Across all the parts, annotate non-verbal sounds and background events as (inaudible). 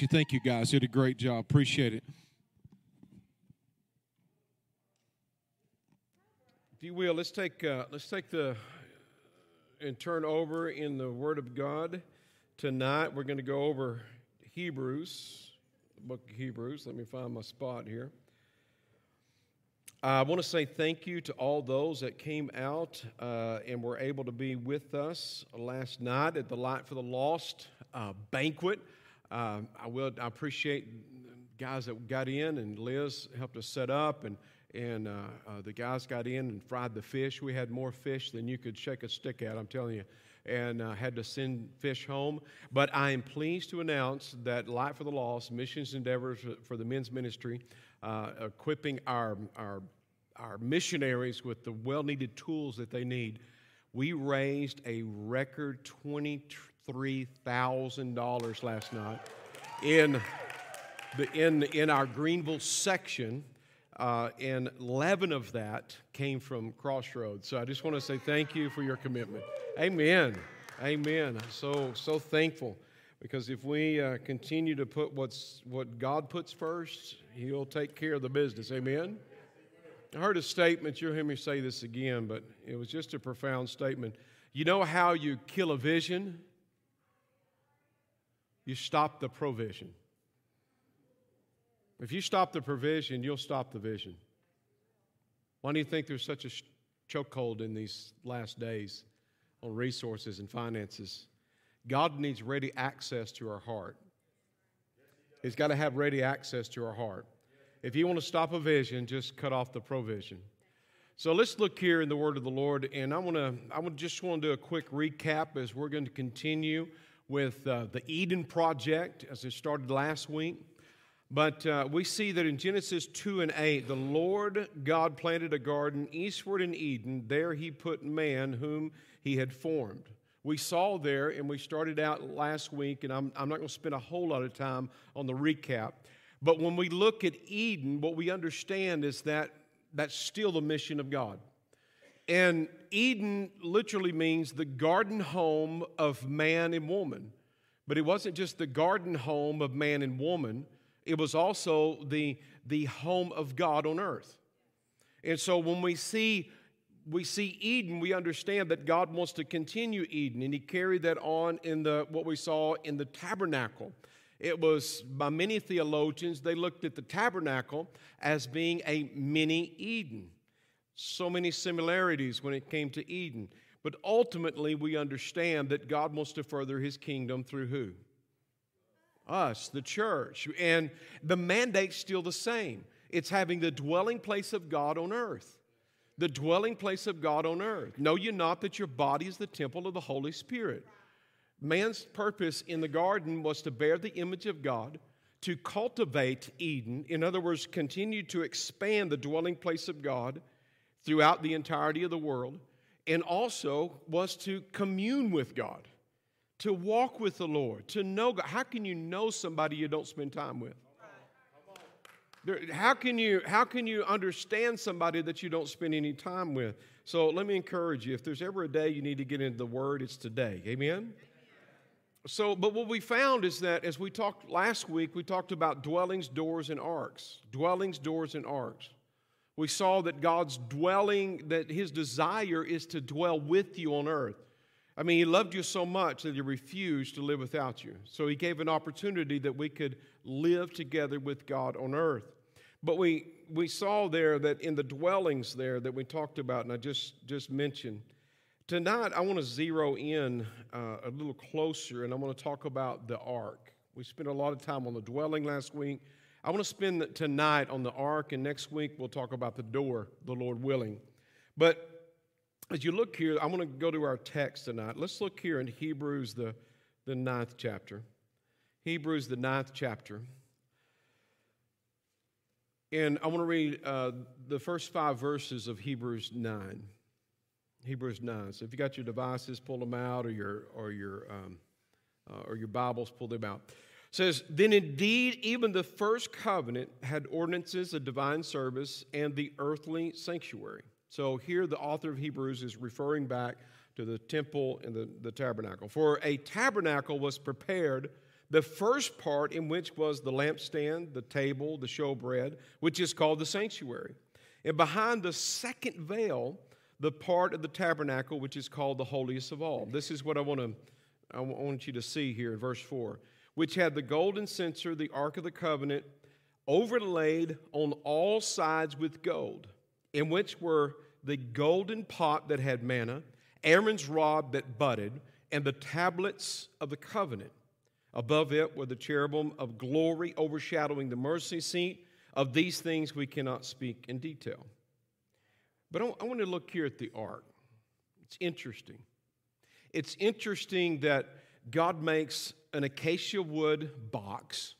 you. Thank you, guys. You did a great job. Appreciate it. If you will, let's take uh, let's take the and turn over in the Word of God tonight. We're going to go over Hebrews, the book of Hebrews. Let me find my spot here. I want to say thank you to all those that came out uh, and were able to be with us last night at the Light for the Lost uh, banquet. Uh, I will. I appreciate guys that got in, and Liz helped us set up, and and uh, uh, the guys got in and fried the fish. We had more fish than you could shake a stick at. I'm telling you and uh, had to send fish home. But I am pleased to announce that Light for the Lost missions endeavors for the men's ministry uh, equipping our, our, our missionaries with the well needed tools that they need. We raised a record $23,000 last night in, the, in, in our Greenville section. Uh, and 11 of that came from Crossroads. So I just want to say thank you for your commitment. Amen. Amen. So, so thankful because if we uh, continue to put what's, what God puts first, He'll take care of the business. Amen? I heard a statement, you'll hear me say this again, but it was just a profound statement. You know how you kill a vision? You stop the provision. If you stop the provision, you'll stop the vision. Why do you think there's such a chokehold in these last days on resources and finances? God needs ready access to our heart. He's got to have ready access to our heart. If you want to stop a vision, just cut off the provision. So let's look here in the word of the Lord, and I want to I just want to do a quick recap as we're going to continue with uh, the Eden project as it started last week. But uh, we see that in Genesis 2 and 8, the Lord God planted a garden eastward in Eden. There he put man whom he had formed we saw there, and we started out last week, and I'm, I'm not going to spend a whole lot of time on the recap. But when we look at Eden, what we understand is that that's still the mission of God. And Eden literally means the garden home of man and woman. But it wasn't just the garden home of man and woman, it was also the, the home of God on earth. And so when we see we see Eden, we understand that God wants to continue Eden, and He carried that on in the what we saw in the tabernacle. It was by many theologians, they looked at the tabernacle as being a mini Eden. So many similarities when it came to Eden. But ultimately, we understand that God wants to further His kingdom through who? Us, the church. And the mandate's still the same it's having the dwelling place of God on earth the dwelling place of God on earth. Know you not that your body is the temple of the Holy Spirit? Man's purpose in the garden was to bear the image of God, to cultivate Eden, in other words, continue to expand the dwelling place of God throughout the entirety of the world, and also was to commune with God, to walk with the Lord, to know God. How can you know somebody you don't spend time with? How can, you, how can you understand somebody that you don't spend any time with? So let me encourage you if there's ever a day you need to get into the Word, it's today. Amen? So, but what we found is that as we talked last week, we talked about dwellings, doors, and arks. Dwellings, doors, and arks. We saw that God's dwelling, that His desire is to dwell with you on earth. I mean, He loved you so much that He refused to live without you. So He gave an opportunity that we could live together with God on earth. But we, we saw there that in the dwellings there that we talked about, and I just, just mentioned, tonight I want to zero in uh, a little closer and I want to talk about the ark. We spent a lot of time on the dwelling last week. I want to spend tonight on the ark, and next week we'll talk about the door, the Lord willing. But as you look here, I want to go to our text tonight. Let's look here in Hebrews, the, the ninth chapter. Hebrews, the ninth chapter. And I want to read uh, the first five verses of Hebrews 9. Hebrews 9. So if you got your devices, pull them out, or your, or your, um, uh, or your Bibles, pull them out. Says, Then indeed, even the first covenant had ordinances of divine service and the earthly sanctuary. So here the author of Hebrews is referring back to the temple and the, the tabernacle. For a tabernacle was prepared The first part, in which was the lampstand, the table, the showbread, which is called the sanctuary. And behind the second veil, the part of the tabernacle, which is called the holiest of all. This is what I want to I want you to see here in verse 4, which had the golden censer, the ark of the covenant, overlaid on all sides with gold, in which were the golden pot that had manna, Aaron's rod that budded, and the tablets of the covenant. Above it were the cherubim of glory overshadowing the mercy seat. Of these things we cannot speak in detail. But I want to look here at the ark. It's interesting. It's interesting that God makes an acacia wood box,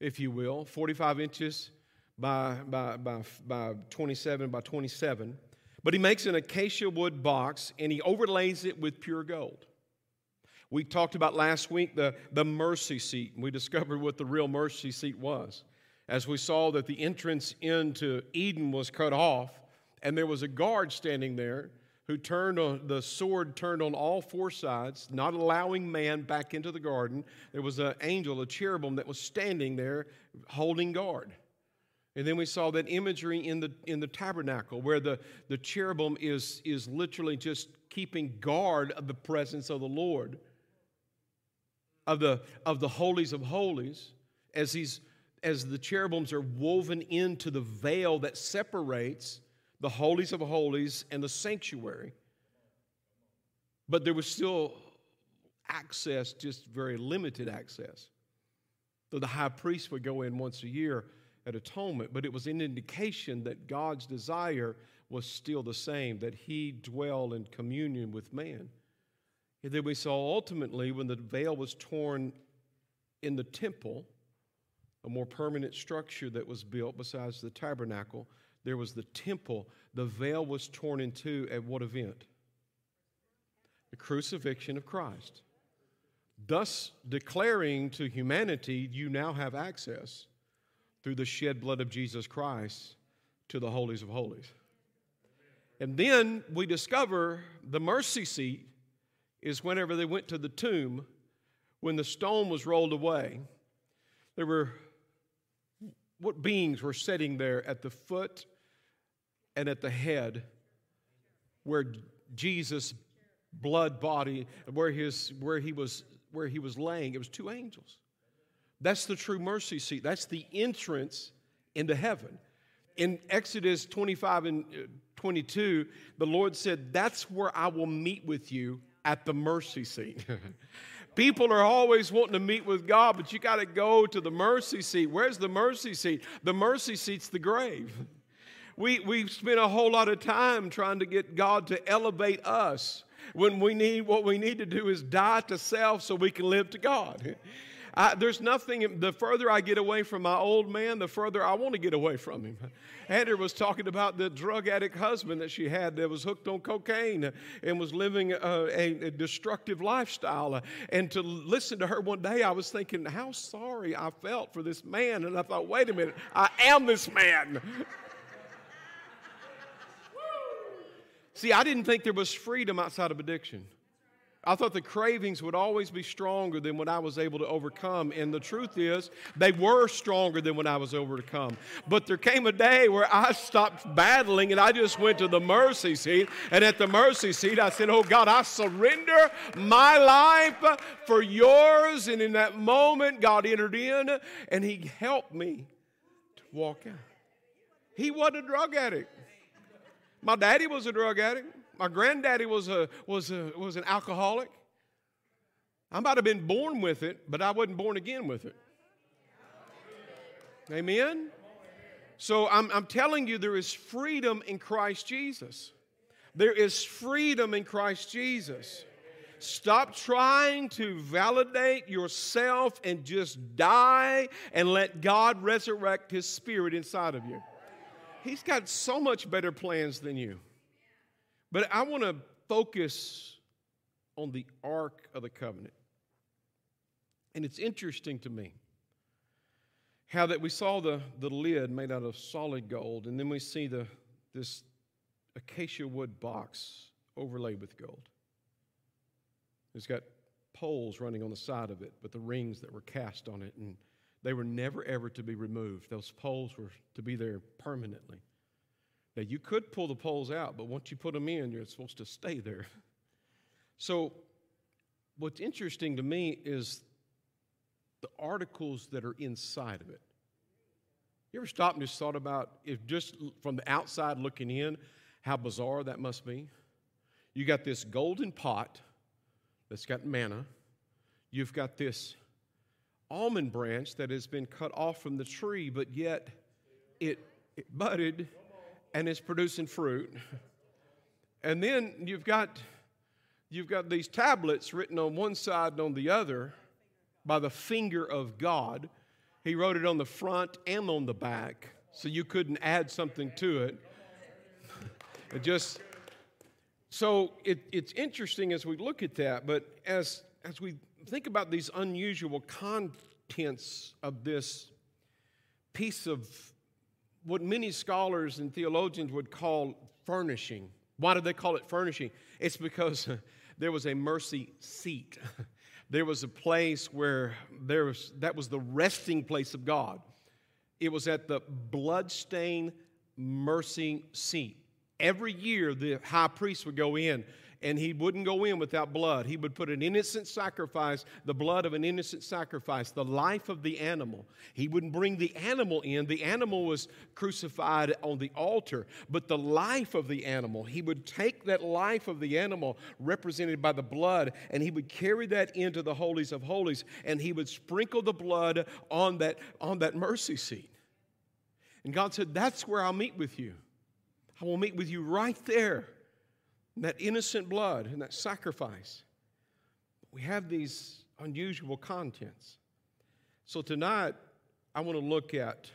if you will, 45 inches by, by, by, by 27 by 27. But he makes an acacia wood box and he overlays it with pure gold. We talked about last week the, the mercy seat, and we discovered what the real mercy seat was. As we saw that the entrance into Eden was cut off, and there was a guard standing there who turned on the sword turned on all four sides, not allowing man back into the garden. There was an angel, a cherubim, that was standing there holding guard. And then we saw that imagery in the, in the tabernacle where the, the cherubim is, is literally just keeping guard of the presence of the Lord, of the, of the holies of holies, as, he's, as the cherubims are woven into the veil that separates the holies of holies and the sanctuary. But there was still access, just very limited access. So the high priest would go in once a year at atonement, but it was an indication that God's desire was still the same, that he dwell in communion with man. And then we saw ultimately when the veil was torn in the temple, a more permanent structure that was built besides the tabernacle, there was the temple. The veil was torn in two at what event? The crucifixion of Christ. Thus declaring to humanity, you now have access through the shed blood of Jesus Christ to the holies of holies. And then we discover the mercy seat is whenever they went to the tomb, when the stone was rolled away, there were what beings were sitting there at the foot and at the head where Jesus' blood body, where, his, where, he was, where he was laying, it was two angels. That's the true mercy seat. That's the entrance into heaven. In Exodus 25 and uh, 22, the Lord said, That's where I will meet with you at the mercy seat. (laughs) People are always wanting to meet with God, but you got to go to the mercy seat. Where's the mercy seat? The mercy seat's the grave. (laughs) We, we spend a whole lot of time trying to get God to elevate us when we need what we need to do is die to self so we can live to God. (laughs) I, there's nothing, the further I get away from my old man, the further I want to get away from him. (laughs) Andrew was talking about the drug addict husband that she had that was hooked on cocaine and was living a, a, a destructive lifestyle. And to listen to her one day, I was thinking how sorry I felt for this man. And I thought, wait a minute, I am this man. (laughs) See, I didn't think there was freedom outside of addiction. I thought the cravings would always be stronger than what I was able to overcome. And the truth is, they were stronger than what I was able to overcome. But there came a day where I stopped battling and I just went to the mercy seat. And at the mercy seat, I said, Oh God, I surrender my life for yours. And in that moment, God entered in and He helped me to walk out. He wasn't a drug addict. My daddy was a drug addict. My granddaddy was, a, was, a, was an alcoholic. I might have been born with it, but I wasn't born again with it. Amen? So I'm, I'm telling you, there is freedom in Christ Jesus. There is freedom in Christ Jesus. Stop trying to validate yourself and just die and let God resurrect His Spirit inside of you. He's got so much better plans than you. But I want to focus on the Ark of the Covenant. And it's interesting to me how that we saw the, the lid made out of solid gold, and then we see the, this acacia wood box overlaid with gold. It's got poles running on the side of it, but the rings that were cast on it. And they were never, ever to be removed. Those poles were to be there permanently. Now, you could pull the poles out, but once you put them in, you're supposed to stay there. So, what's interesting to me is the articles that are inside of it. You ever stop and just thought about if just from the outside looking in, how bizarre that must be? You got this golden pot that's got manna. You've got this almond branch that has been cut off from the tree, but yet it, it budded and is producing fruit. And then you've got you've got these tablets written on one side and on the other by the finger of God. He wrote it on the front and on the back, so you couldn't add something to it. It just so it, it's interesting as we look at that, but as as we think about these unusual contents of this piece of what many scholars and theologians would call furnishing. Why do they call it furnishing? It's because (laughs) there was a mercy seat. (laughs) There was a place where there was, that was the resting place of God. It was at the bloodstained mercy seat. Every year, the high priest would go in and he wouldn't go in without blood. He would put an innocent sacrifice, the blood of an innocent sacrifice, the life of the animal. He wouldn't bring the animal in. The animal was crucified on the altar, but the life of the animal, he would take that life of the animal represented by the blood and he would carry that into the holies of holies and he would sprinkle the blood on that on that mercy seat. And God said, "That's where I'll meet with you. I will meet with you right there." That innocent blood and that sacrifice. We have these unusual contents. So tonight, I want to look at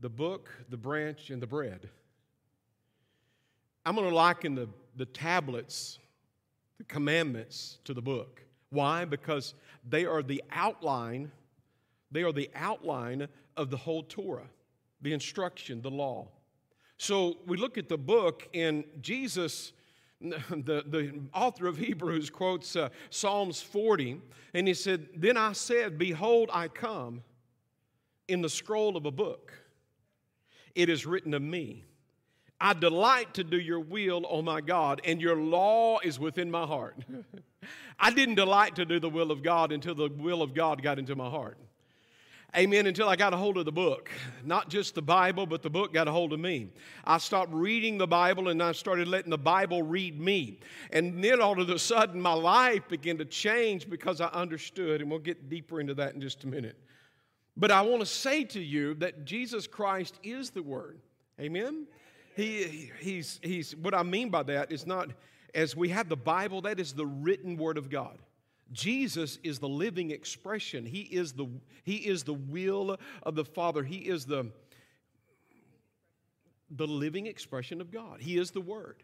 the book, the branch, and the bread. I'm going to liken the, the tablets, the commandments to the book. Why? Because they are the outline, they are the outline of the whole Torah, the instruction, the law. So we look at the book, and Jesus (laughs) the, the author of Hebrews quotes uh, Psalms 40, and he said, Then I said, Behold, I come in the scroll of a book. It is written of me. I delight to do your will, O my God, and your law is within my heart. (laughs) I didn't delight to do the will of God until the will of God got into my heart amen, until I got a hold of the book. Not just the Bible, but the book got a hold of me. I stopped reading the Bible and I started letting the Bible read me. And then all of a sudden, my life began to change because I understood, and we'll get deeper into that in just a minute. But I want to say to you that Jesus Christ is the Word. Amen? He, he's, he's, what I mean by that is not, as we have the Bible, that is the written Word of God. Jesus is the living expression. He is the, he is the will of the Father. He is the, the living expression of God. He is the Word.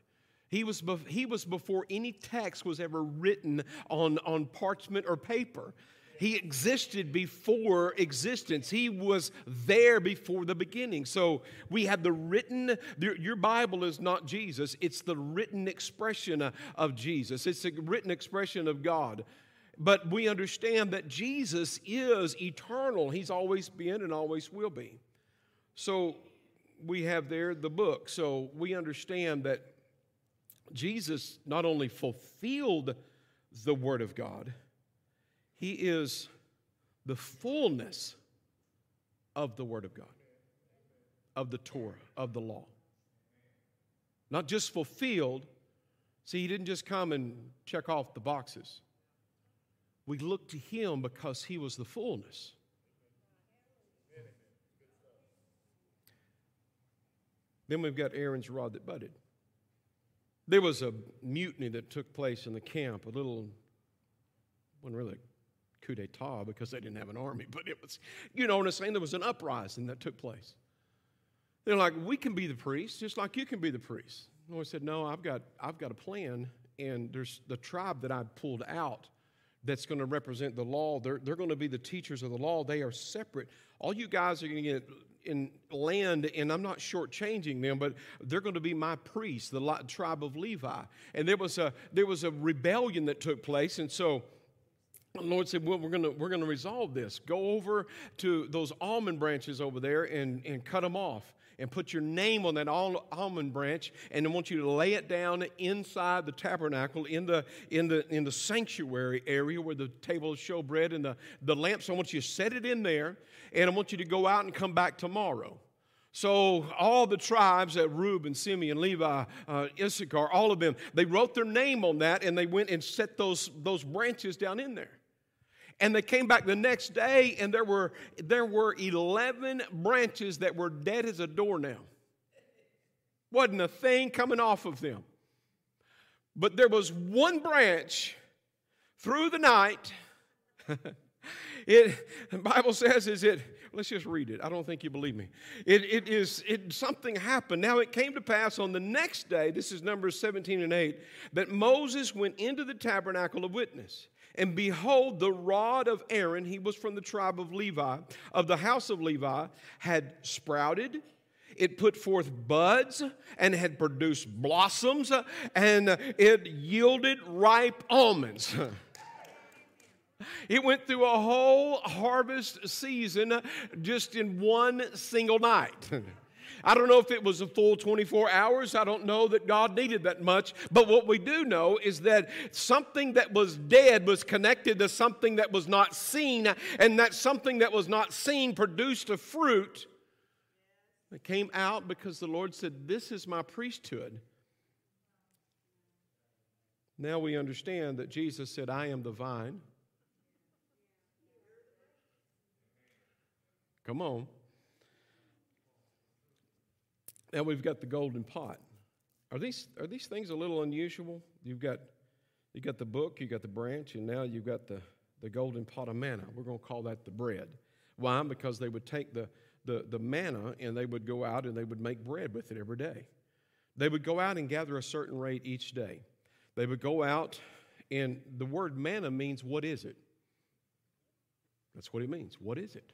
He was, he was before any text was ever written on, on parchment or paper. He existed before existence. He was there before the beginning. So we have the written, your Bible is not Jesus, it's the written expression of Jesus. It's a written expression of God. But we understand that Jesus is eternal. He's always been and always will be. So we have there the book. So we understand that Jesus not only fulfilled the Word of God, He is the fullness of the Word of God, of the Torah, of the law. Not just fulfilled. See, He didn't just come and check off the boxes. We look to him because he was the fullness. Then we've got Aaron's rod that budded. There was a mutiny that took place in the camp, a little, wasn't really a coup d'etat because they didn't have an army, but it was, you know what I'm saying? There was an uprising that took place. They're like, we can be the priests just like you can be the priests. The said, no, I've got, I've got a plan, and there's the tribe that I pulled out that's going to represent the law. They're, they're going to be the teachers of the law. They are separate. All you guys are going to get in land, and I'm not shortchanging them, but they're going to be my priests, the tribe of Levi. And there was a there was a rebellion that took place, and so the Lord said, Well, we're going we're gonna resolve this. Go over to those almond branches over there and, and cut them off and put your name on that almond branch and I want you to lay it down inside the tabernacle in the in the in the sanctuary area where the table of showbread and the, the lamps. I want you to set it in there and I want you to go out and come back tomorrow. So all the tribes that Reuben, Simeon, Levi, uh, Issachar, all of them, they wrote their name on that and they went and set those, those branches down in there. And they came back the next day, and there were, there were 11 branches that were dead as a doornail. Wasn't a thing coming off of them. But there was one branch through the night. (laughs) it, the Bible says, is it, let's just read it. I don't think you believe me. It, it is, it, something happened. Now it came to pass on the next day, this is Numbers 17 and 8, that Moses went into the tabernacle of witness. And behold, the rod of Aaron, he was from the tribe of Levi, of the house of Levi, had sprouted. It put forth buds and had produced blossoms, and it yielded ripe almonds. (laughs) It went through a whole harvest season just in one single night. (laughs) I don't know if it was a full 24 hours. I don't know that God needed that much. But what we do know is that something that was dead was connected to something that was not seen, and that something that was not seen produced a fruit that came out because the Lord said, This is my priesthood. Now we understand that Jesus said, I am the vine. Come on. Now we've got the golden pot. Are these, are these things a little unusual? You've got, you've got the book, you've got the branch, and now you've got the, the golden pot of manna. We're going to call that the bread. Why? Because they would take the, the, the manna and they would go out and they would make bread with it every day. They would go out and gather a certain rate each day. They would go out, and the word manna means what is it? That's what it means. What is it?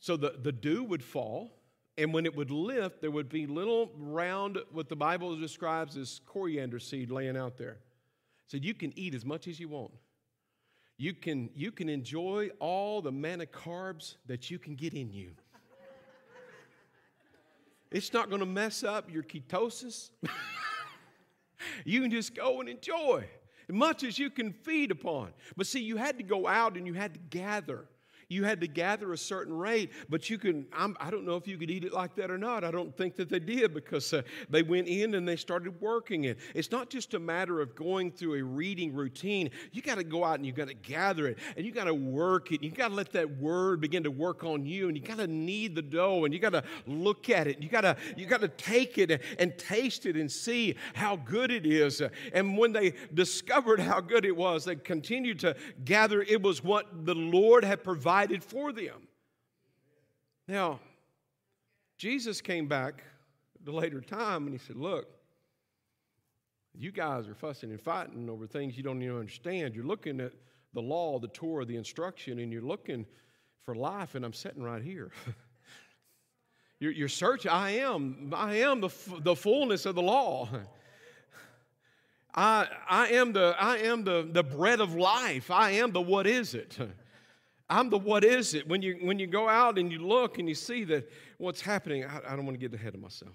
So the, the dew would fall, and when it would lift, there would be little round, what the Bible describes as coriander seed laying out there. So you can eat as much as you want. You can, you can enjoy all the manna carbs that you can get in you. it's not going to mess up your ketosis. (laughs) you can just go and enjoy as much as you can feed upon. But see, you had to go out and you had to gather. You had to gather a certain rate, but you can, I'm, I do not know if you could eat it like that or not. I don't think that they did because uh, they went in and they started working it. It's not just a matter of going through a reading routine. You got to go out and you got to gather it and you got to work it. You got to let that word begin to work on you and you got to knead the dough and you got to look at it. You got to you got to take it and taste it and see how good it is. And when they discovered how good it was, they continued to gather. It was what the Lord had provided provided for them. Now, Jesus came back at a later time and he said, Look, you guys are fussing and fighting over things you don't even understand. You're looking at the law, the Torah, the instruction, and you're looking for life, and I'm sitting right here. (laughs) you're, you're searching. I am. I am the, the fullness of the law. (laughs) I, I am, the, I am the, the bread of life. I am the what is it. (laughs) I'm the what is it. When you, when you go out and you look and you see that what's happening, I, I don't want to get ahead of myself.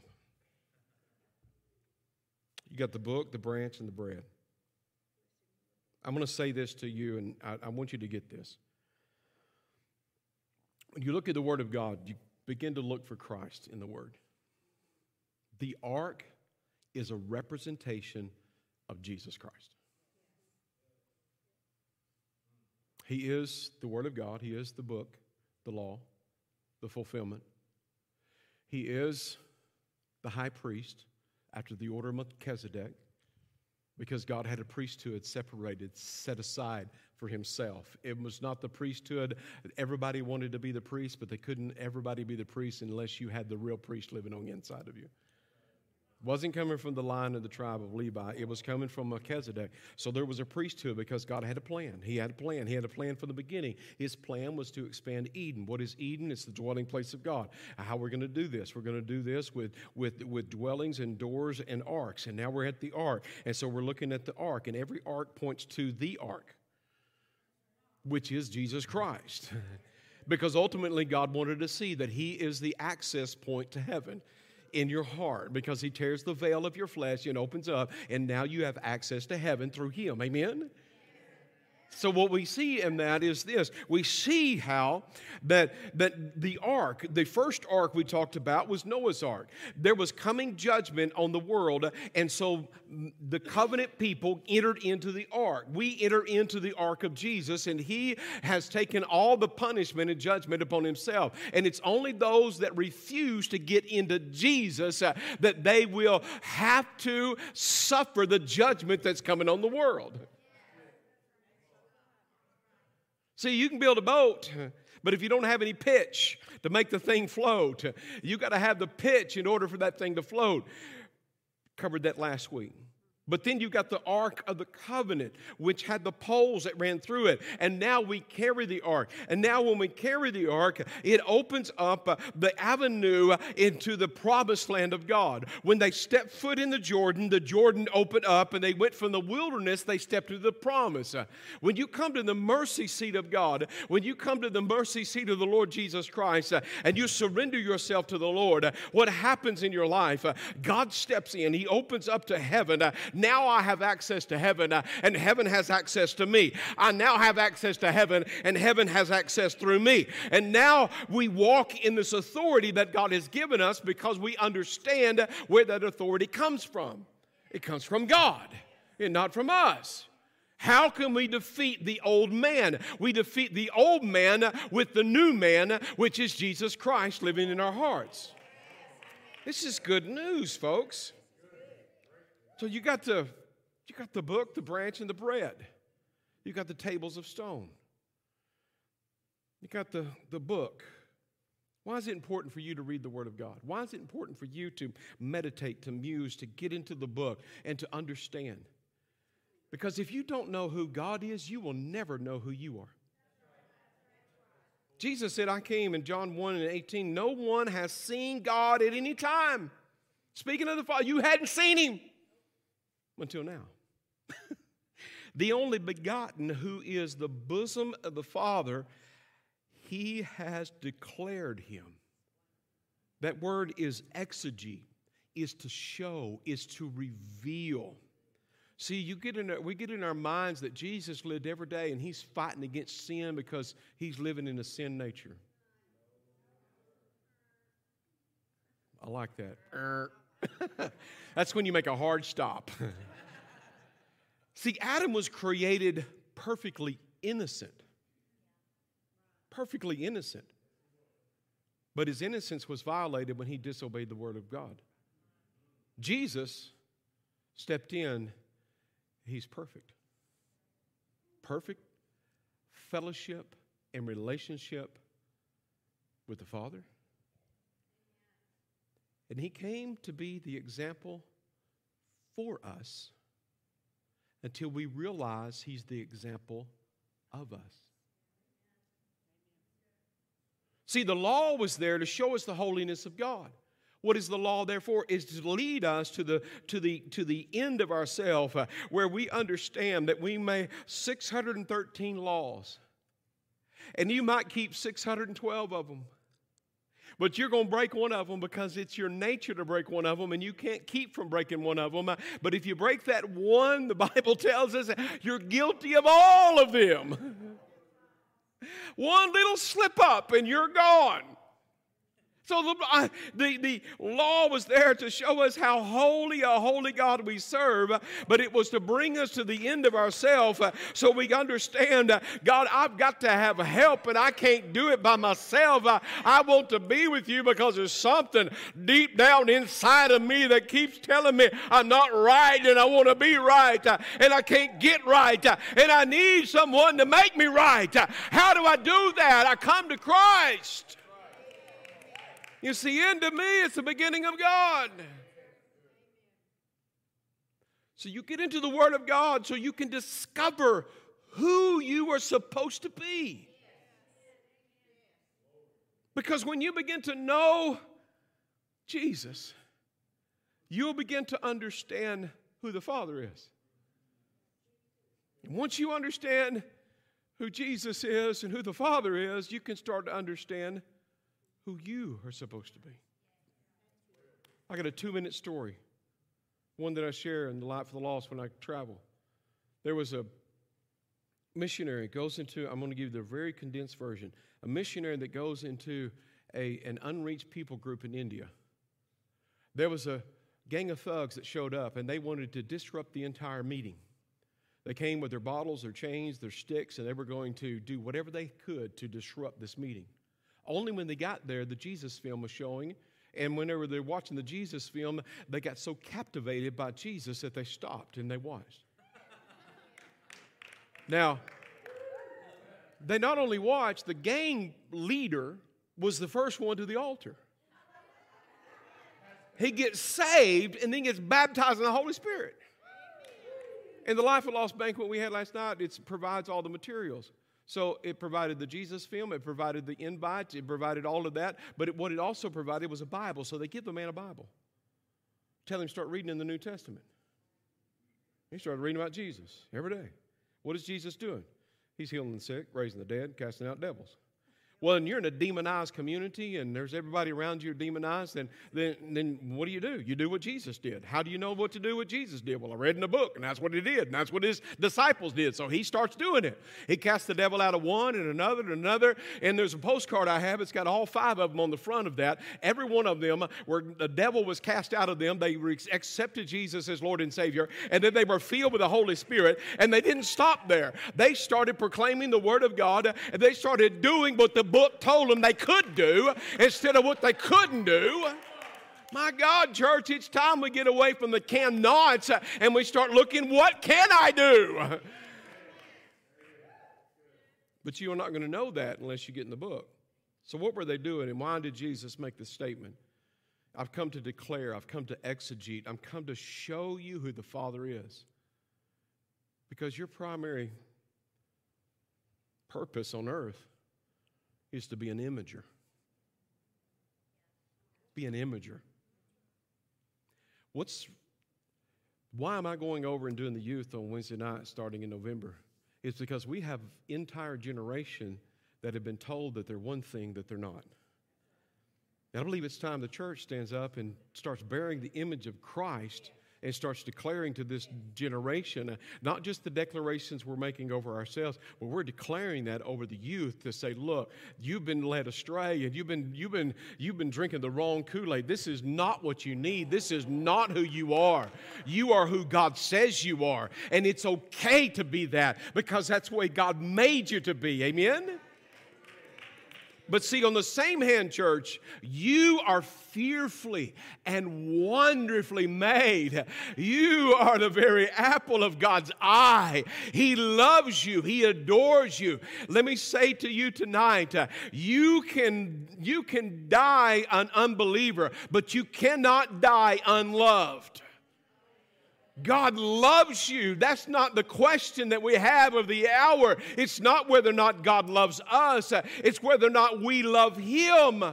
You got the book, the branch, and the bread. I'm going to say this to you, and I, I want you to get this. When you look at the Word of God, you begin to look for Christ in the Word. The ark is a representation of Jesus Christ. He is the Word of God, He is the book, the law, the fulfillment. He is the high priest after the order of Melchizedek because God had a priesthood separated, set aside for himself. It was not the priesthood. Everybody wanted to be the priest, but they couldn't everybody be the priest unless you had the real priest living on the inside of you wasn't coming from the line of the tribe of Levi. It was coming from Melchizedek. So there was a priesthood because God had a plan. He had a plan. He had a plan from the beginning. His plan was to expand Eden. What is Eden? It's the dwelling place of God. How we're going to do this? We're going to do this with, with, with dwellings and doors and arks. And now we're at the ark. And so we're looking at the ark, and every ark points to the ark. which is Jesus Christ. (laughs) because ultimately, God wanted to see that He is the access point to heaven in your heart because He tears the veil of your flesh and opens up, and now you have access to heaven through Him. Amen? So what we see in that is this. We see how that, that the ark, the first ark we talked about was Noah's ark. There was coming judgment on the world, and so the covenant people entered into the ark. We enter into the ark of Jesus, and he has taken all the punishment and judgment upon himself. And it's only those that refuse to get into Jesus uh, that they will have to suffer the judgment that's coming on the world. See, you can build a boat, but if you don't have any pitch to make the thing float, you got to have the pitch in order for that thing to float. Covered that last week. But then you got the Ark of the Covenant, which had the poles that ran through it. And now we carry the Ark. And now, when we carry the Ark, it opens up uh, the avenue into the promised land of God. When they stepped foot in the Jordan, the Jordan opened up and they went from the wilderness, they stepped into the promise. Uh, when you come to the mercy seat of God, when you come to the mercy seat of the Lord Jesus Christ, uh, and you surrender yourself to the Lord, what happens in your life? God steps in, He opens up to heaven now I have access to heaven, uh, and heaven has access to me. I now have access to heaven, and heaven has access through me. And now we walk in this authority that God has given us because we understand where that authority comes from. It comes from God and not from us. How can we defeat the old man? We defeat the old man with the new man, which is Jesus Christ living in our hearts. This is good news, folks. So you got the you got the book, the branch, and the bread. You got the tables of stone. You got the, the book. Why is it important for you to read the Word of God? Why is it important for you to meditate, to muse, to get into the book, and to understand? Because if you don't know who God is, you will never know who you are. Jesus said, I came in John 1 and 18, no one has seen God at any time. Speaking of the Father, you hadn't seen him until now. (laughs) the only begotten who is the bosom of the Father, he has declared him. That word is exegete, is to show, is to reveal. See, you get in our, we get in our minds that Jesus lived every day and he's fighting against sin because he's living in a sin nature. I like that. (laughs) That's when you make a hard stop. (laughs) See, Adam was created perfectly innocent. Perfectly innocent. But his innocence was violated when he disobeyed the word of God. Jesus stepped in, he's perfect. Perfect fellowship and relationship with the Father. And he came to be the example for us until we realize He's the example of us. See, the law was there to show us the holiness of God. What is the law, therefore, is to lead us to the, to the, to the end of ourselves uh, where we understand that we may 613 laws, and you might keep 612 of them. But you're going to break one of them because it's your nature to break one of them, and you can't keep from breaking one of them. But if you break that one, the (laughs) Bible tells us you're guilty of all of them. (laughs) one little slip up, and you're gone. So the, the, the law was there to show us how holy a holy God we serve, but it was to bring us to the end of ourselves so we understand, God, I've got to have help and I can't do it by myself. I, want to be with you because there's something deep down inside of me that keeps telling me I'm not right and I want to be right and I can't get right and I need someone to make me right. How do I do that? I come to Christ. It's see, of me, it's the beginning of God. So you get into the Word of God so you can discover who you are supposed to be. Because when you begin to know Jesus, you'll begin to understand who the Father is. And once you understand who Jesus is and who the Father is, you can start to understand who you are supposed to be. I got a two minute story, one that I share in the Light for the Lost when I travel. There was a missionary goes into, I'm going to give you the very condensed version, a missionary that goes into a, an unreached people group in India. There was a gang of thugs that showed up and they wanted to disrupt the entire meeting. They came with their bottles, their chains, their sticks, and they were going to do whatever they could to disrupt this meeting. Only when they got there, the Jesus film was showing, and whenever they're watching the Jesus film, they got so captivated by Jesus that they stopped and they watched. now, they not only watched, the gang leader was the first one to the altar. He gets saved and then gets baptized in the Holy Spirit. In the Life of Lost banquet we had last night, it provides all the materials. So it provided the Jesus film, it provided the invite, it provided all of that, but it, what it also provided was a Bible. So they give the man a Bible. Tell him start reading in the New Testament. He started reading about Jesus every day. What is Jesus doing? He's healing the sick, raising the dead, casting out devils. Well, and you're in a demonized community and there's everybody around you demonized, then, then, then what do you do? You do what Jesus did. How do you know what to do what Jesus did? Well, I read in the book and that's what he did, and that's what his disciples did. So he starts doing it. He casts the devil out of one and another and another. And there's a postcard I have, it's got all five of them on the front of that. Every one of them, where the devil was cast out of them, they accepted Jesus as Lord and Savior, and then they were filled with the Holy Spirit, and they didn't stop there. They started proclaiming the Word of God, and they started doing what the book told them they could do instead of what they couldn't do. My God, church, it's time we get away from the cannots and we start looking, what can I do? But you are not going to know that unless you get in the book. So, what were they doing, and why did Jesus make this statement? I've come to declare, I've come to exegete, I've come to show you who the Father is. Because your primary purpose on earth is to be an imager. Be an imager. What's why am I going over and doing the youth on Wednesday night starting in November? It's because we have entire generation that have been told that they're one thing that they're not. And I believe it's time the church stands up and starts bearing the image of Christ and starts declaring to this generation, uh, not just the declarations we're making over ourselves, but we're declaring that over the youth to say, look, you've been led astray and you've been, you've been, you've been drinking the wrong Kool Aid. This is not what you need. This is not who you are. You are who God says you are. And it's okay to be that because that's the way God made you to be. Amen? But see, on the same hand, church, you are fearfully and wonderfully made. You are the very apple of God's eye. He loves you, He adores you. Let me say to you tonight uh, you, can, you can die an unbeliever, but you cannot die unloved. God loves you. That's not the question that we have of the hour. It's not whether or not God loves us, it's whether or not we love Him.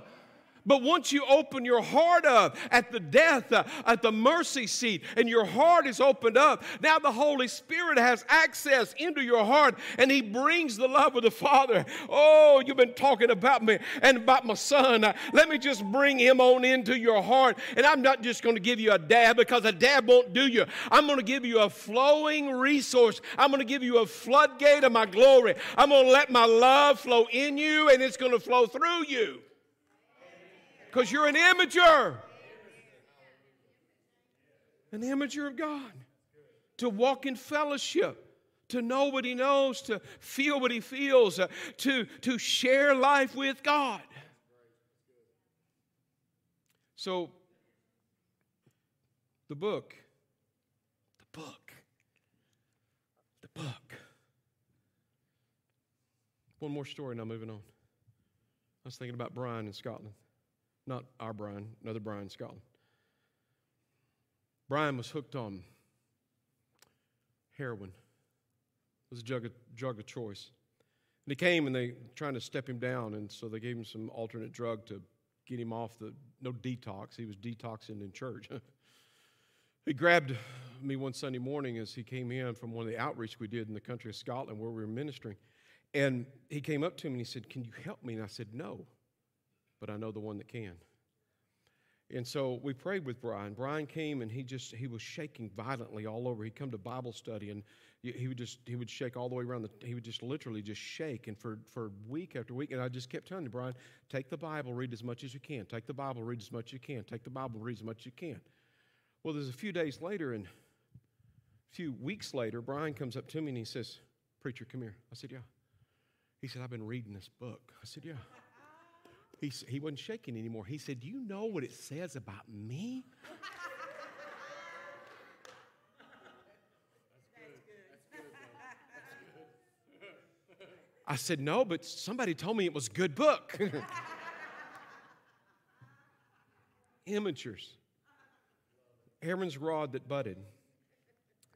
But once you open your heart up at the death, uh, at the mercy seat, and your heart is opened up, now the Holy Spirit has access into your heart and He brings the love of the Father. Oh, you've been talking about me and about my son. Uh, let me just bring him on into your heart. And I'm not just going to give you a dab because a dab won't do you. I'm going to give you a flowing resource. I'm going to give you a floodgate of my glory. I'm going to let my love flow in you and it's going to flow through you because you're an imager. An imager of God. To walk in fellowship to know what he knows, to feel what he feels, uh, to, to share life with God. So, the book, the book, the book. One more story, now moving on. I was thinking about Brian in Scotland. Not our Brian, another Brian Scotland. Brian was hooked on heroin. It was a drug, drug of choice. And he came and they trying to step him down, and so they gave him some alternate drug to get him off the no detox. He was detoxing in church. (laughs) he grabbed me one Sunday morning as he came in from one of the outreach we did in the country of Scotland where we were ministering. And he came up to me and he said, Can you help me? And I said, No, but I know the one that can. And so we prayed with Brian. Brian came and he just he was shaking violently all over. He'd come to Bible study and he would just he would shake all the way around the he would just literally just shake and for for week after week and I just kept telling him, Brian, take the Bible, read as much as you can. Take the Bible, read as much as you can. Take the Bible, read as much as you can. Well, there's a few days later and a few weeks later, Brian comes up to me and he says, Preacher, come here. I said, Yeah. He said, I've been reading this book. I said, Yeah. He, he wasn't shaking anymore. He said, Do you know what it says about me? I said, No, but somebody told me it was a good book. (laughs) Imagers. Aaron's rod that budded.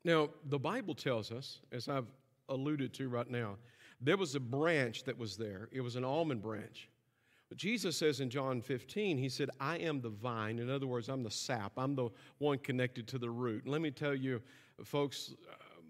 Now, the Bible tells us, as I've alluded to right now, there was a branch that was there. It was an almond branch. But Jesus says in John 15, He said, I am the vine. In other words, I'm the sap. I'm the one connected to the root. And let me tell you, folks,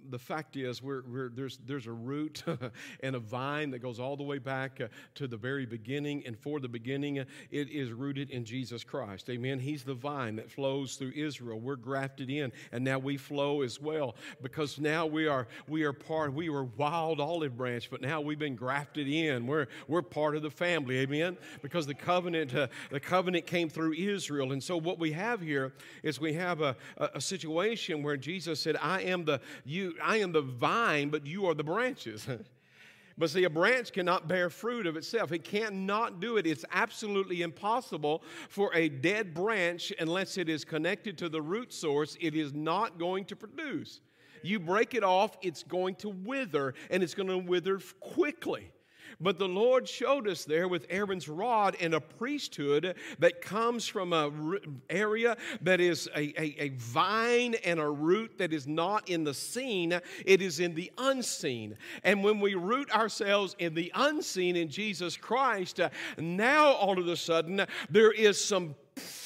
the fact is, we're, we're, there's, there's a root (laughs) and a vine that goes all the way back uh, to the very beginning. And for the beginning, uh, it is rooted in Jesus Christ. Amen. He's the vine that flows through Israel. We're grafted in, and now we flow as well because now we are, we are part, we were wild olive branch, but now we've been grafted in. We're, we're part of the family. Amen. Because the covenant, uh, the covenant came through Israel. And so what we have here is we have a, a, a situation where Jesus said, I am the, you, I am the vine, but you are the branches. (laughs) But see, a branch cannot bear fruit of itself. It cannot do it. It's absolutely impossible for a dead branch, unless it is connected to the root source, it is not going to produce. You break it off, it's going to wither, and it's going to wither quickly. But the Lord showed us there with Aaron's rod and a priesthood that comes from an area that is a, a, a vine and a root that is not in the seen, it is in the unseen. And when we root ourselves in the unseen in Jesus Christ, uh, now all of a sudden there is some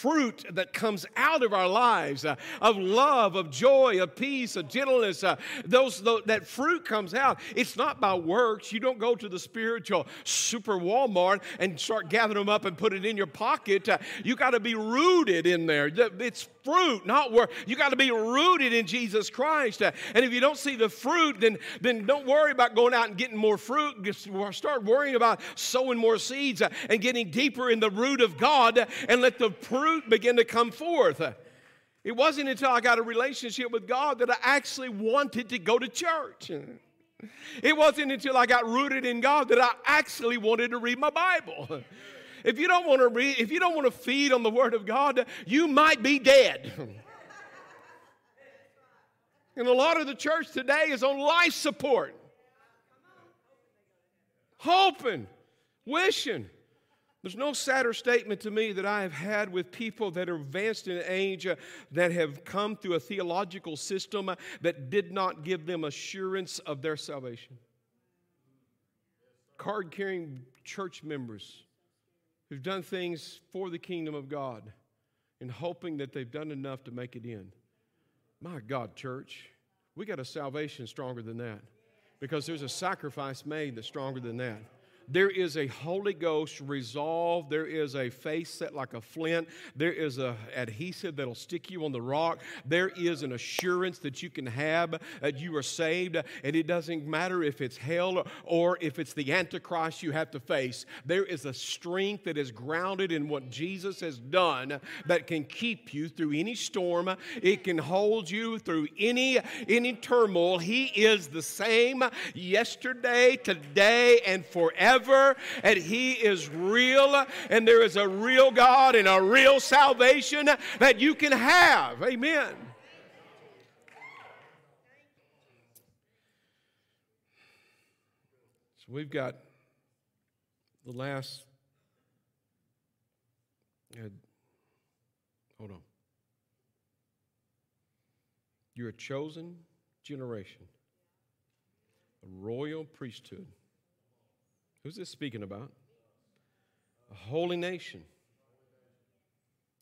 fruit that comes out of our lives uh, of love, of joy, of peace, of gentleness. Uh, those, that fruit comes out. It's not by works. You don't go to the spiritual super Walmart and start gathering them up and put it in your pocket. Uh, you got to be rooted in there. It's fruit, not work. You got to be rooted in Jesus Christ. Uh, and if you don't see the fruit, then, then don't worry about going out and getting more fruit. Just start worrying about sowing more seeds uh, and getting deeper in the root of God uh, and let the fruit begin to come forth. It wasn't until I got a relationship with God that I actually wanted to go to church. It wasn't until I got rooted in God that I actually wanted to read my Bible. If you don't want to read, if you don't want to feed on the Word of God, you might be dead. And a lot of the church today is on life support, hoping, wishing. There's no sadder statement to me that I have had with people that are advanced in age uh, that have come through a theological system uh, that did not give them assurance of their salvation. Card carrying church members who've done things for the kingdom of God and hoping that they've done enough to make it in. My God, church, we got a salvation stronger than that because there's a sacrifice made that's stronger than that. There is a Holy Ghost resolve. There is a face set like a flint. There is a adhesive that'll stick you on the rock. There is an assurance that you can have that you are saved. And it doesn't matter if it's hell or if it's the Antichrist you have to face. There is a strength that is grounded in what Jesus has done that can keep you through any storm. It can hold you through any any turmoil. He is the same yesterday, today, and forever forever, and He is real, and there is a real God and a real salvation that you can have. Amen. So we've got the last. Uh, hold on. You're a chosen generation, a royal priesthood Who's this speaking about? A holy nation,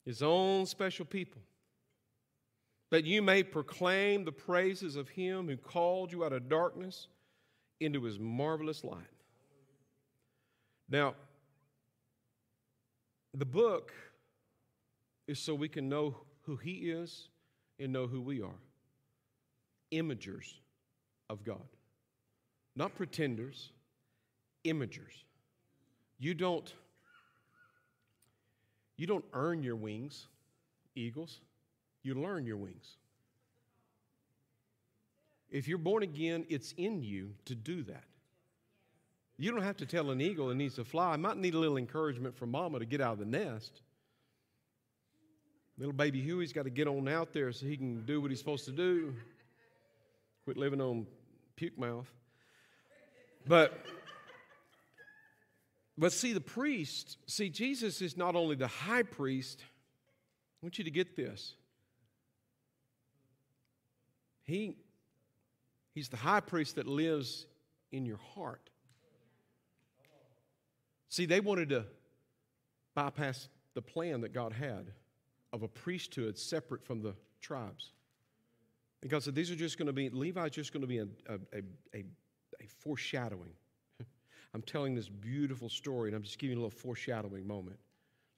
his own special people, that you may proclaim the praises of him who called you out of darkness into his marvelous light. Now, the book is so we can know who He is and know who we are. Imagers of God, not pretenders, imagers. You don't, you don't earn your wings, eagles. You learn your wings. If you're born again, it's in you to do that. You don't have to tell an eagle it needs to fly. It might need a little encouragement from mama to get out of the nest. Little baby Huey's got to get on out there so he can do what he's supposed to do. Quit living on puke mouth. But but see the priest, see Jesus is not only the high priest. I want you to get this. He he's the high priest that lives in your heart. See, they wanted to bypass the plan that God had of a priesthood separate from the tribes. And God said, These are just going to be, Levi's just going to be a, a, a, a foreshadowing. I'm telling this beautiful story, and I'm just giving you a little foreshadowing moment.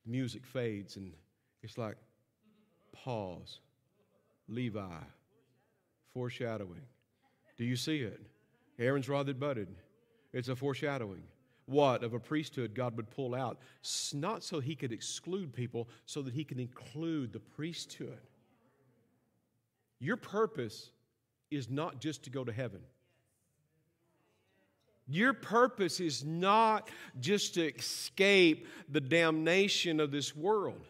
music fades, and it's like, pause. Levi, foreshadowing. Do you see it? Aaron's rod that budded. It's a foreshadowing what of a priesthood God would pull out, not so he could exclude people, so that he could include the priesthood. Your purpose is not just to go to heaven. Your purpose is not just to escape the damnation of this world.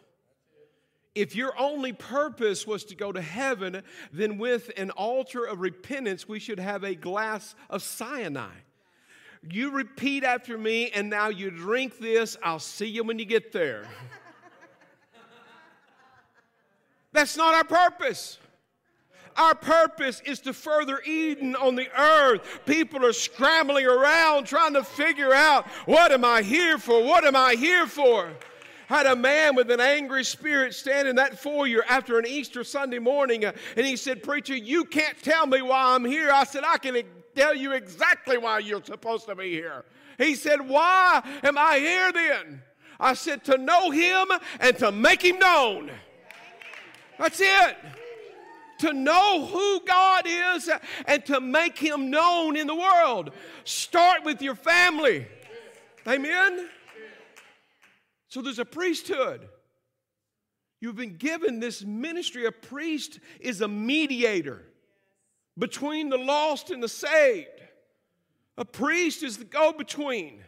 If your only purpose was to go to heaven, then with an altar of repentance, we should have a glass of cyanide. You repeat after me, and now you drink this. I'll see you when you get there. (laughs) That's not our purpose. Our purpose is to further Eden on the earth. People are scrambling around trying to figure out what am I here for? What am I here for? had a man with an angry spirit stand in that foyer after an Easter Sunday morning, uh, and he said, Preacher, you can't tell me why I'm here. I said, I can tell you exactly why you're supposed to be here. He said, Why am I here then? I said, To know him and to make him known. That's it. To know who God is and to make him known in the world. Start with your family. Amen? So there's a priesthood. You've been given this ministry. A priest is a mediator between the lost and the saved. A priest is the go between.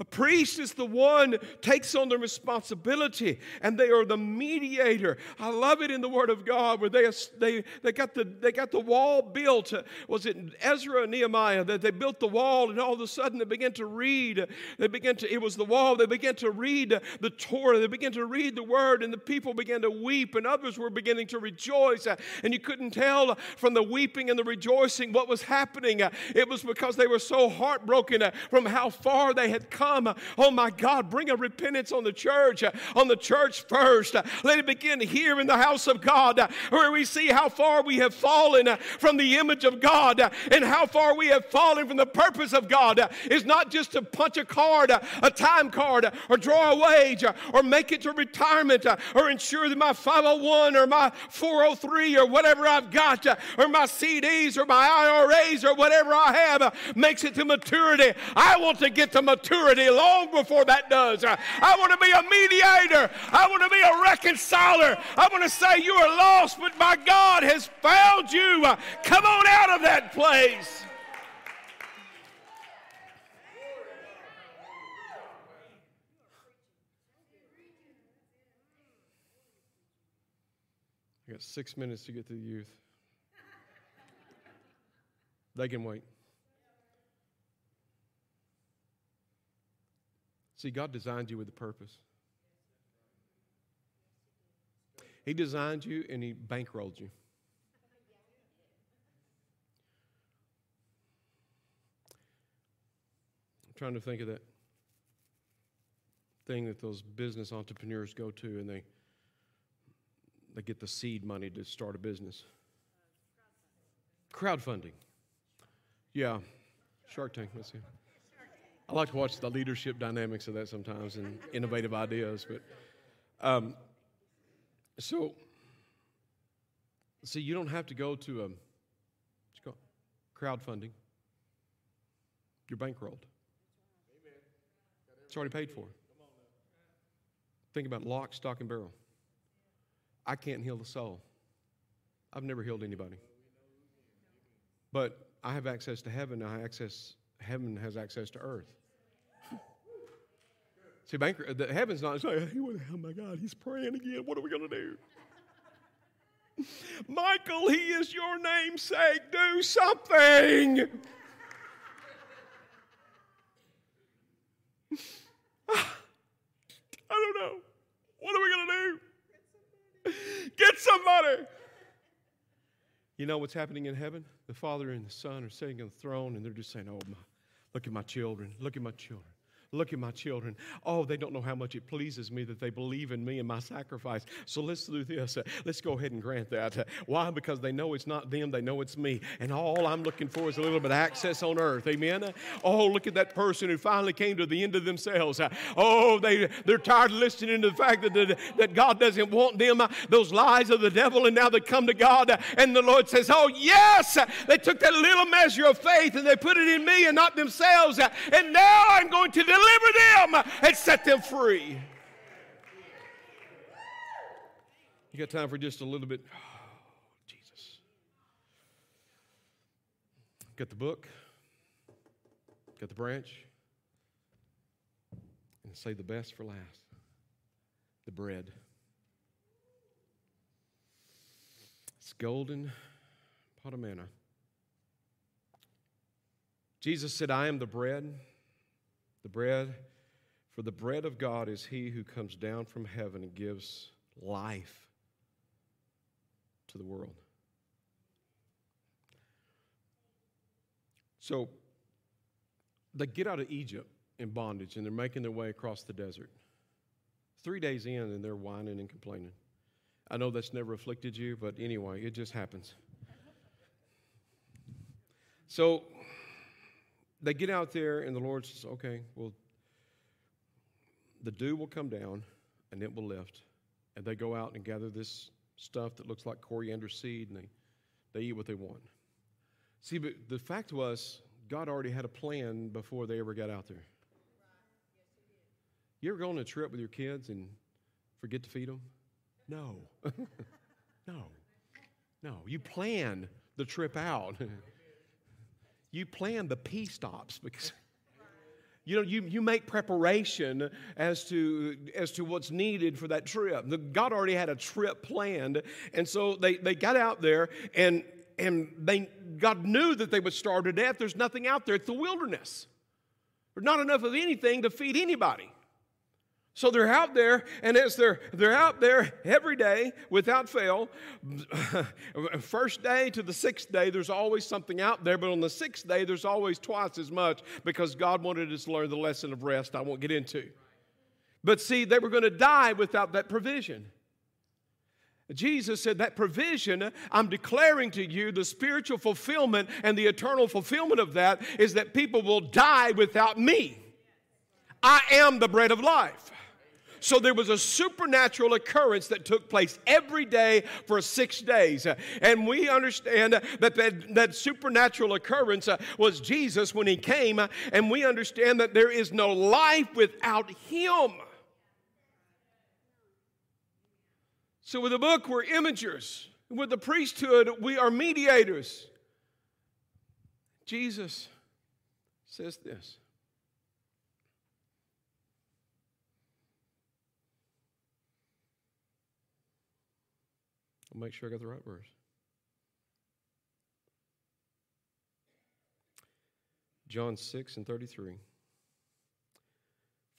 A priest is the one takes on the responsibility and they are the mediator. I love it in the Word of God where they, they, they, got, the, they got the wall built. Was it Ezra and Nehemiah that they built the wall and all of a sudden they began to read. They began to, it was the wall. They began to read the Torah. They began to read the Word and the people began to weep and others were beginning to rejoice. And you couldn't tell from the weeping and the rejoicing what was happening. It was because they were so heartbroken from how far they had come come. Oh my God, bring a repentance on the church, uh, on the church first. Uh, let it begin here in the house of God, uh, where we see how far we have fallen from the image of God and how far we have fallen from the purpose of God. Is not just to punch a card, a time card, or draw a wage, or make it to retirement, or ensure that my 501 or my 403 or whatever I've got, or my CDs or my IRAs or whatever I have makes it to maturity. I want to get to maturity long before that does. I want to be a mediator. I want to be a reconciler. I want to say you are lost, but my God has found you. Uh, come on out of that place. I got six minutes to get to the youth. They can wait. See, God designed you with a purpose. He designed you and He bankrolled you. I'm trying to think of that thing that those business entrepreneurs go to and they they get the seed money to start a business. Crowdfunding. Yeah. Shark Tank, let's see. I like to watch the leadership dynamics of that sometimes and innovative ideas. But um, so, see, you don't have to go to a go, crowdfunding. You're bankrolled. It's already paid for. Think about lock, stock, and barrel. I can't heal the soul. I've never healed anybody. But I have access to heaven. I have access heaven has access to earth. See, banker, the heaven's not saying, oh my God, he's praying again. What are we going to do? (laughs) Michael, he is your namesake. Do something. (sighs) I don't know. What are we going to do? Get somebody. You know what's happening in heaven? The Father and the Son are sitting on the throne and they're just saying, Oh, my, look at my children. Look at my children. Look at my children. Oh, they don't know how much it pleases me that they believe in me and my sacrifice. So let's do this. Uh, let's go ahead and grant that. Uh, why? Because they know it's not them, they know it's me. And all I'm looking for is a little bit of access on earth. Amen. Oh, look at that person who finally came to the end of themselves. Uh, oh, they, they're tired of listening to the fact that, that, that God doesn't want them, uh, those lies of the devil, and now they come to God. Uh, and the Lord says, Oh, yes, they took that little measure of faith and they put it in me and not themselves. Uh, and now I'm going to deliver deliver them and set them free. You got time for just a little bit? Oh, Jesus. Got the book, got the branch, and say the best for last the bread. It's golden pot of manna. Jesus said, I am the bread. The bread, for the bread of God is he who comes down from heaven and gives life to the world. So they get out of Egypt in bondage and they're making their way across the desert. Three days in, and they're whining and complaining. I know that's never afflicted you, but anyway, it just happens. So they get out there, and the Lord says, Okay, well, the dew will come down and it will lift. And they go out and gather this stuff that looks like coriander seed, and they, they eat what they want. See, but the fact was, God already had a plan before they ever got out there. You ever go on a trip with your kids and forget to feed them? No. (laughs) no. No. You plan the trip out. (laughs) you plan the P stops because (laughs) you know you, you make preparation as to as to what's needed for that trip. The, god already had a trip planned and so they, they got out there and and they god knew that they would starve to death. There's nothing out there. It's the wilderness. There's not enough of anything to feed anybody so they're out there, and as they're, they're out there every day without fail, (laughs) first day to the sixth day, there's always something out there, but on the sixth day, there's always twice as much because God wanted us to learn the lesson of rest I won't get into. But see, they were going to die without that provision. Jesus said, That provision, I'm declaring to you, the spiritual fulfillment and the eternal fulfillment of that is that people will die without me. I am the bread of life. So there was a supernatural occurrence that took place every day for six days. And we understand that that, that supernatural occurrence uh, was Jesus when he came. Uh, and we understand that there is no life without him. So with the book, we're imagers. With the priesthood, we are mediators. Jesus says this. I'll make sure I got the right verse. John 6 and 33.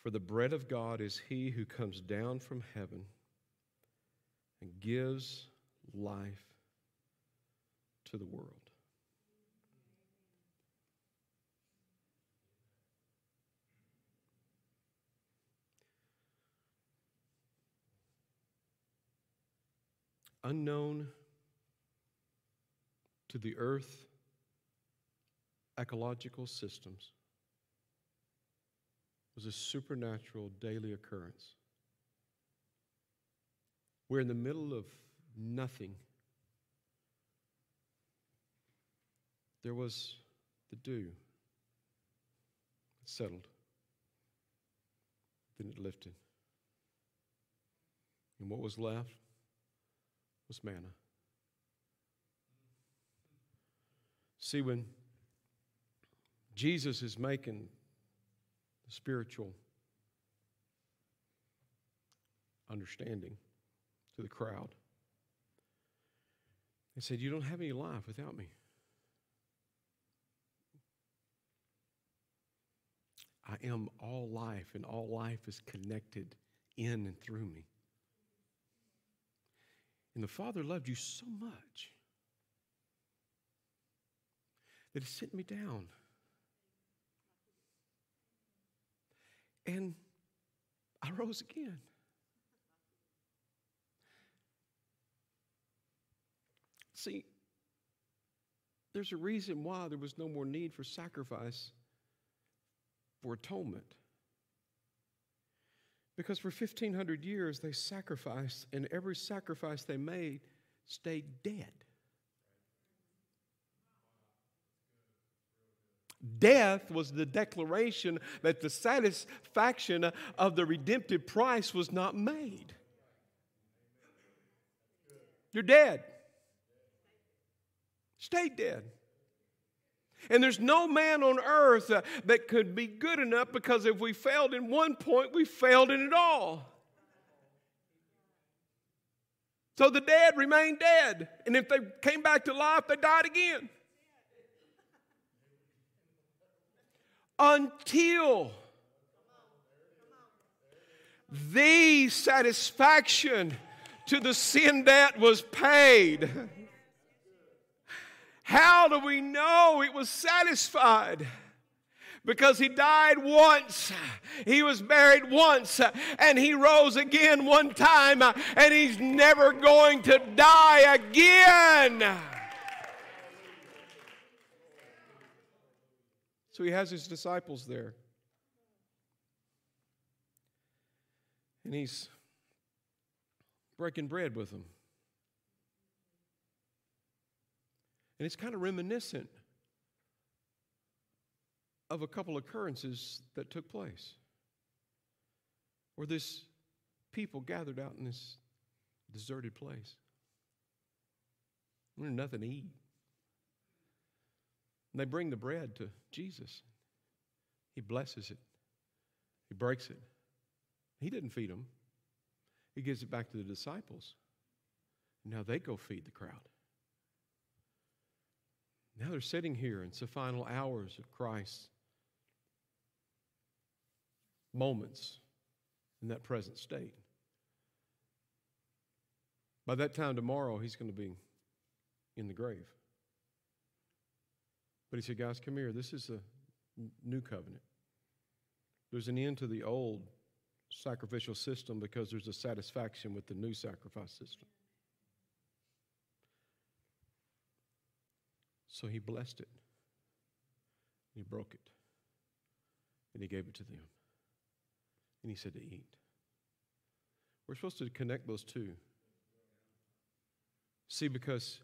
For the bread of God is he who comes down from heaven and gives life to the world. Unknown to the earth ecological systems, was a supernatural daily occurrence. We're in the middle of nothing. There was the dew. It settled. Then it lifted. And what was left was manna. See, when Jesus is making the spiritual understanding to the crowd, he said, You don't have any life without me. I am all life, and all life is connected in and through me. And the Father loved you so much that He sent me down. And I rose again. See, there's a reason why there was no more need for sacrifice for atonement. Because for 1,500 years they sacrificed, and every sacrifice they made stayed dead. Death was the declaration that the satisfaction of the redemptive price was not made. You're dead. Stay dead. And there's no man on earth uh, that could be good enough because if we failed in one point, we failed in it all. So the dead remained dead. And if they came back to life, they died again. Until the satisfaction to the sin debt was paid. How do we know it was satisfied? Because he died once, he was buried once, and he rose again one time, and he's never going to die again. So he has his disciples there. And he's breaking bread with them. And it's kind of reminiscent of a couple occurrences that took place where this people gathered out in this deserted place. There's nothing to eat. And they bring the bread to Jesus. He blesses it, he breaks it. He didn't feed them, he gives it back to the disciples. Now they go feed the crowd. Now they're sitting here. It's the final hours of Christ's moments in that present state. By that time tomorrow, he's going to be in the grave. But he said, Guys, come here. This is a new covenant. There's an end to the old sacrificial system because there's a satisfaction with the new sacrifice system. So he blessed it. He broke it. And he gave it to them. And he said to eat. We're supposed to connect those two. See, because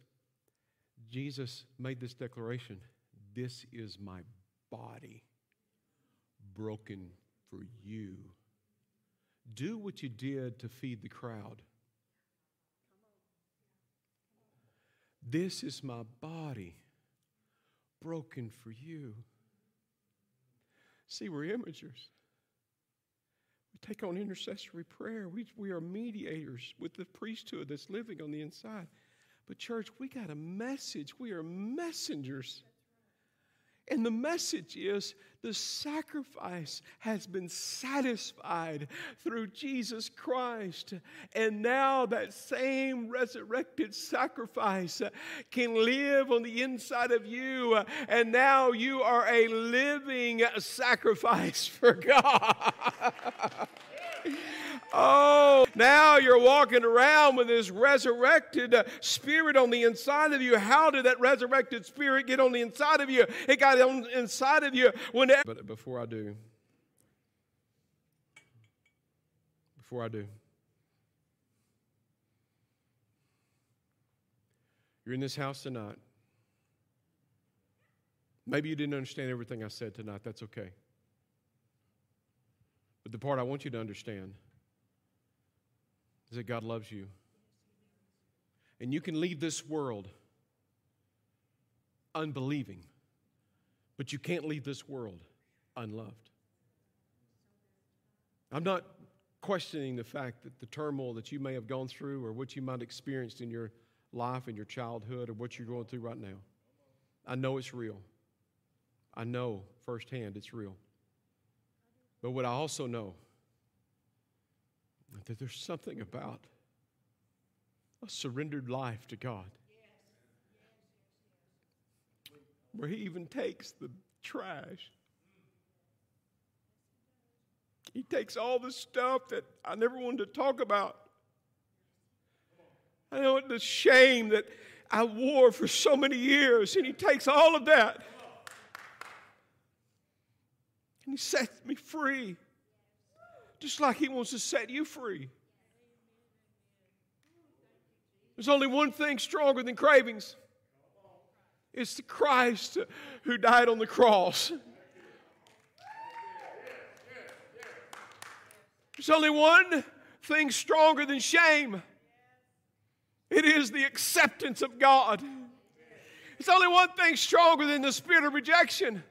Jesus made this declaration this is my body broken for you. Do what you did to feed the crowd. This is my body broken for you. See, we're imagers. We take on intercessory prayer. We, we are mediators with the priesthood that's living on the inside. But, church, we got a message. We are messengers. And the message is the sacrifice has been satisfied through Jesus Christ. And now that same resurrected sacrifice can live on the inside of you. And now you are a living sacrifice (laughs) for God. Oh, now you're walking around with this resurrected uh, spirit on the inside of you. How did that resurrected spirit get on the inside of you? It got on inside of you when. But before I do, before I do. You're in this house tonight. Maybe you didn't understand everything I said tonight. That's okay. But the part I want you to understand is that God loves you. And you can leave this world unbelieving, but you can't leave this world unloved. I'm not questioning the fact that the turmoil that you may have gone through or what you might have experienced in your life in your childhood or what you're going through right now. I know it's real. I know firsthand it's real. But what I also know that there's something about a surrendered life to God where He even takes the trash. He takes all the stuff that I never wanted to talk about. I know the shame that I wore for so many years, and He takes all of that and He sets me free, just like He wants to set you free. There's only one thing stronger than cravings it's the Christ who died on the cross. There's only one thing stronger than shame it is the acceptance of God. It's only one thing stronger than the spirit of rejection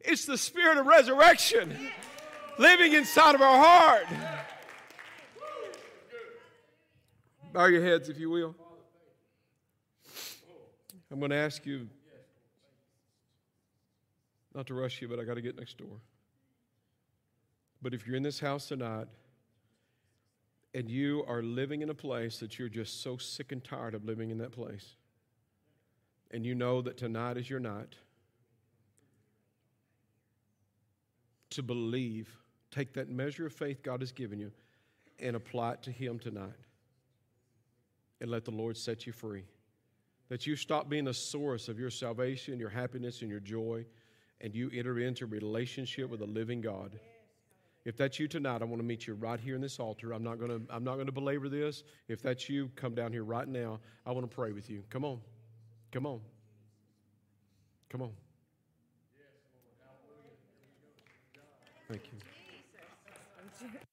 it's the spirit of resurrection living inside of our heart. Bow your heads, if you will. I'm going to ask you not to rush you, but I got to get next door. But if you're in this house tonight and you are living in a place that you're just so sick and tired of living in that place, and you know that tonight is your night to believe, take that measure of faith God has given you and apply it to Him tonight. And let the Lord set you free. That you stop being the source of your salvation, your happiness, and your joy, and you enter into a relationship with a living God. If that's you tonight, I want to meet you right here in this altar. I'm not going to, I'm not going to belabor this. If that's you, come down here right now. I want to pray with you. Come on. Come on. Come on. Thank you. Sure. (laughs)